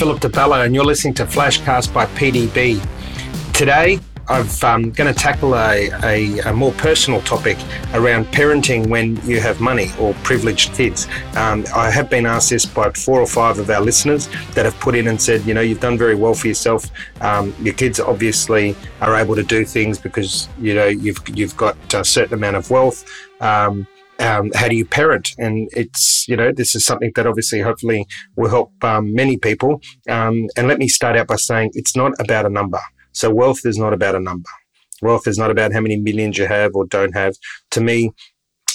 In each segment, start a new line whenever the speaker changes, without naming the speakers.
Philip Di Bella, and you're listening to Flashcast by PDB. Today, I'm um, going to tackle a, a, a, more personal topic around parenting when you have money or privileged kids. Um, I have been asked this by four or five of our listeners that have put in and said, you know, you've done very well for yourself. Um, your kids obviously are able to do things because you know you've you've got a certain amount of wealth. Um, um, how do you parent? And it's, you know, this is something that obviously hopefully will help um, many people. Um, and let me start out by saying it's not about a number. So wealth is not about a number. Wealth is not about how many millions you have or don't have. To me,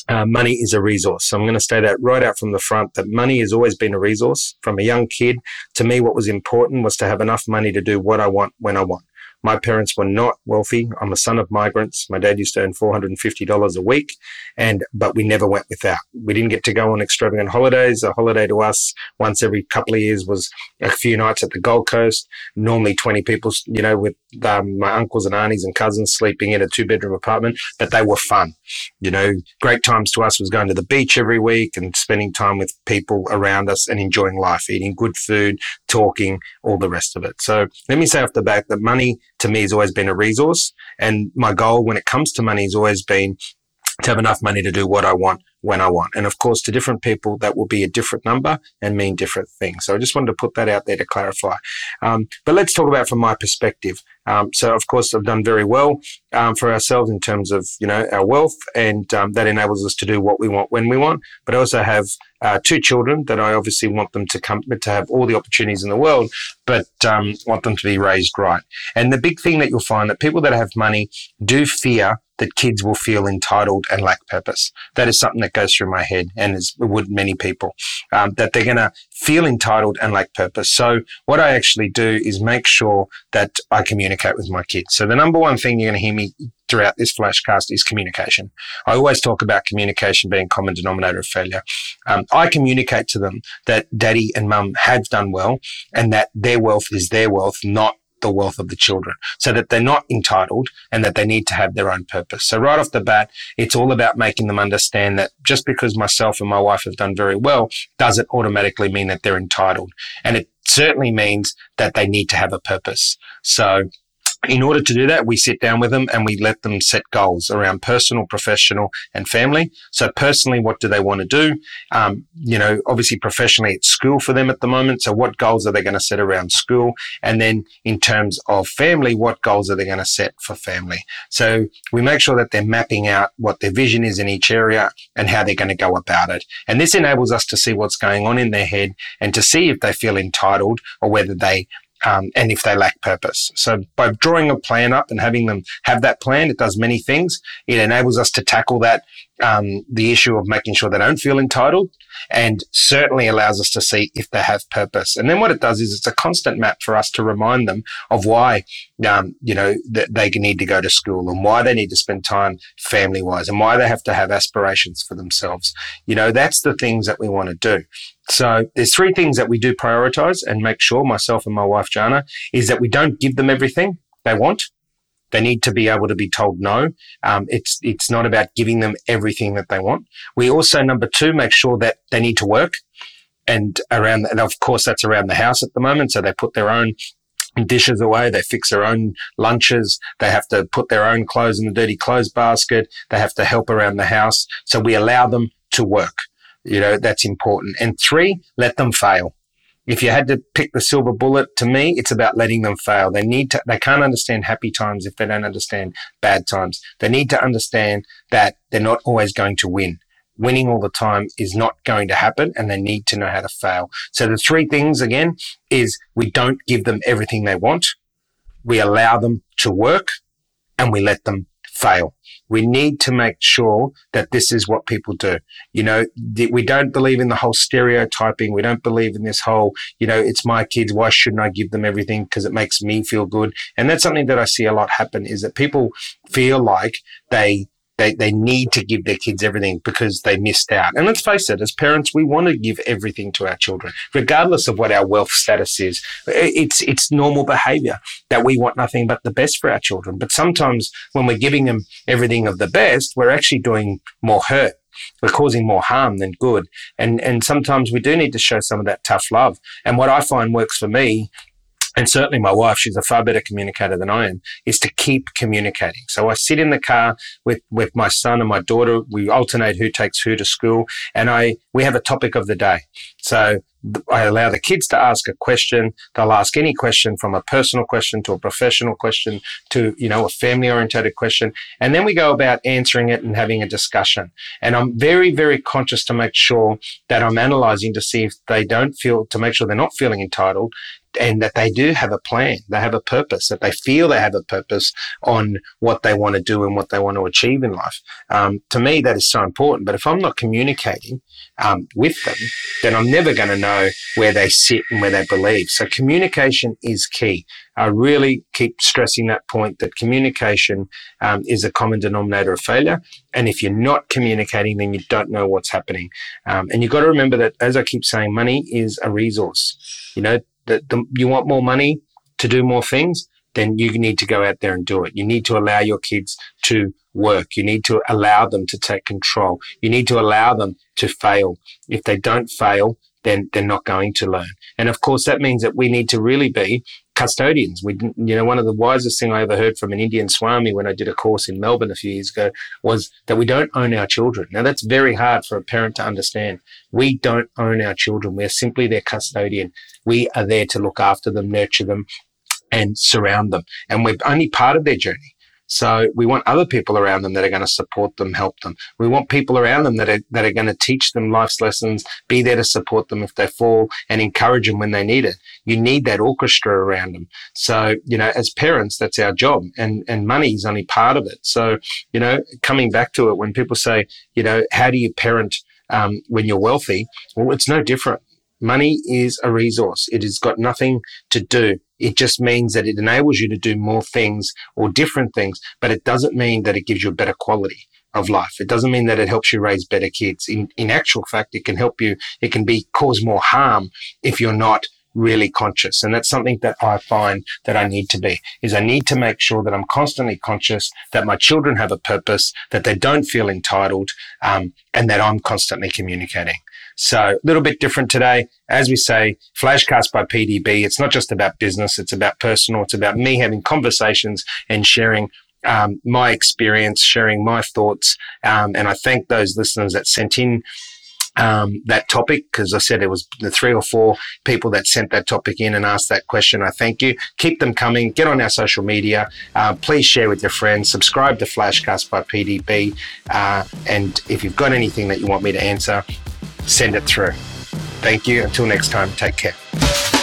uh, money is a resource. So I'm going to say that right out from the front that money has always been a resource. From a young kid, to me, what was important was to have enough money to do what I want when I want. My parents were not wealthy. I'm a son of migrants. My dad used to earn $450 a week, and but we never went without. We didn't get to go on extravagant holidays. A holiday to us once every couple of years was a few nights at the Gold Coast. Normally 20 people, you know, with um, my uncles and aunties and cousins sleeping in a two bedroom apartment, but they were fun. You know, great times to us was going to the beach every week and spending time with people around us and enjoying life, eating good food, talking, all the rest of it. So let me say off the back that money to me has always been a resource. And my goal when it comes to money has always been to have enough money to do what I want when I want. And of course, to different people, that will be a different number and mean different things. So I just wanted to put that out there to clarify. Um, but let's talk about from my perspective. Um, so of course, I've done very well um, for ourselves in terms of you know our wealth, and um, that enables us to do what we want when we want. But I also have uh, two children that I obviously want them to come to have all the opportunities in the world, but um, want them to be raised right. And the big thing that you'll find that people that have money do fear that kids will feel entitled and lack purpose. That is something that goes through my head, and as would many people, um, that they're going to feel entitled and lack purpose. So what I actually do is make sure that I communicate with my kids. So the number one thing you're going to hear me throughout this flashcast is communication. I always talk about communication being common denominator of failure. Um, I communicate to them that daddy and mum have done well and that their wealth is their wealth, not the wealth of the children so that they're not entitled and that they need to have their own purpose. So right off the bat, it's all about making them understand that just because myself and my wife have done very well doesn't automatically mean that they're entitled. And it certainly means that they need to have a purpose. So in order to do that, we sit down with them and we let them set goals around personal, professional, and family. So personally, what do they want to do? Um, you know, obviously professionally, it's school for them at the moment. So what goals are they going to set around school? And then in terms of family, what goals are they going to set for family? So we make sure that they're mapping out what their vision is in each area and how they're going to go about it. And this enables us to see what's going on in their head and to see if they feel entitled or whether they um, and if they lack purpose. So by drawing a plan up and having them have that plan, it does many things. It enables us to tackle that um, the issue of making sure they don't feel entitled and certainly allows us to see if they have purpose. And then what it does is it's a constant map for us to remind them of why, um, you know, that they need to go to school and why they need to spend time family wise and why they have to have aspirations for themselves. You know, that's the things that we want to do. So there's three things that we do prioritize and make sure myself and my wife Gianna is that we don't give them everything they want. They need to be able to be told no. Um, it's it's not about giving them everything that they want. We also number two make sure that they need to work, and around and of course that's around the house at the moment. So they put their own dishes away. They fix their own lunches. They have to put their own clothes in the dirty clothes basket. They have to help around the house. So we allow them to work. You know, that's important. And three, let them fail if you had to pick the silver bullet to me, it's about letting them fail. They need to, they can't understand happy times if they don't understand bad times. They need to understand that they're not always going to win. Winning all the time is not going to happen and they need to know how to fail. So the three things again is we don't give them everything they want. We allow them to work and we let them fail. We need to make sure that this is what people do. You know, we don't believe in the whole stereotyping. We don't believe in this whole, you know, it's my kids. Why shouldn't I give them everything? Because it makes me feel good. And that's something that I see a lot happen is that people feel like they they, they need to give their kids everything because they missed out. And let's face it, as parents, we want to give everything to our children, regardless of what our wealth status is. It's, it's normal behavior that we want nothing but the best for our children. But sometimes when we're giving them everything of the best, we're actually doing more hurt we're causing more harm than good. And and sometimes we do need to show some of that tough love. And what I find works for me and certainly my wife, she's a far better communicator than I am, is to keep communicating. So I sit in the car with, with my son and my daughter. We alternate who takes who to school and I, we have a topic of the day. So I allow the kids to ask a question. They'll ask any question from a personal question to a professional question to, you know, a family orientated question. And then we go about answering it and having a discussion. And I'm very, very conscious to make sure that I'm analyzing to see if they don't feel, to make sure they're not feeling entitled and that they do have a plan, they have a purpose, that they feel they have a purpose on what they want to do and what they want to achieve in life. Um, to me, that is so important. But if I'm not communicating um, with them, then I'm never going to know where they sit and where they believe. So communication is key. I really keep stressing that point that communication um, is a common denominator of failure. And if you're not communicating, then you don't know what's happening. Um, and you've got to remember that, as I keep saying, money is a resource. You know, that the, you want more money to do more things, then you need to go out there and do it. You need to allow your kids to work. You need to allow them to take control. You need to allow them to fail. If they don't fail, then they're not going to learn. And of course, that means that we need to really be custodians. We, you know, one of the wisest thing I ever heard from an Indian Swami when I did a course in Melbourne a few years ago was that we don't own our children. Now that's very hard for a parent to understand. We don't own our children. We're simply their custodian. We are there to look after them, nurture them, and surround them. And we're only part of their journey. So we want other people around them that are going to support them, help them. We want people around them that are, that are going to teach them life's lessons, be there to support them if they fall and encourage them when they need it. You need that orchestra around them. So, you know, as parents, that's our job and, and money is only part of it. So, you know, coming back to it, when people say, you know, how do you parent um, when you're wealthy? Well, it's no different. Money is a resource. It has got nothing to do. It just means that it enables you to do more things or different things, but it doesn't mean that it gives you a better quality of life. It doesn't mean that it helps you raise better kids. In, in actual fact, it can help you. It can be cause more harm if you're not really conscious. And that's something that I find that I need to be is I need to make sure that I'm constantly conscious that my children have a purpose, that they don't feel entitled, um, and that I'm constantly communicating. So a little bit different today. As we say, Flashcast by PDB. It's not just about business. It's about personal. It's about me having conversations and sharing um, my experience, sharing my thoughts. Um, and I thank those listeners that sent in um, that topic because I said it was the three or four people that sent that topic in and asked that question. I thank you. Keep them coming. Get on our social media. Uh, please share with your friends. Subscribe to Flashcast by PDB. Uh, and if you've got anything that you want me to answer, send it through. Thank you. Until next time, take care.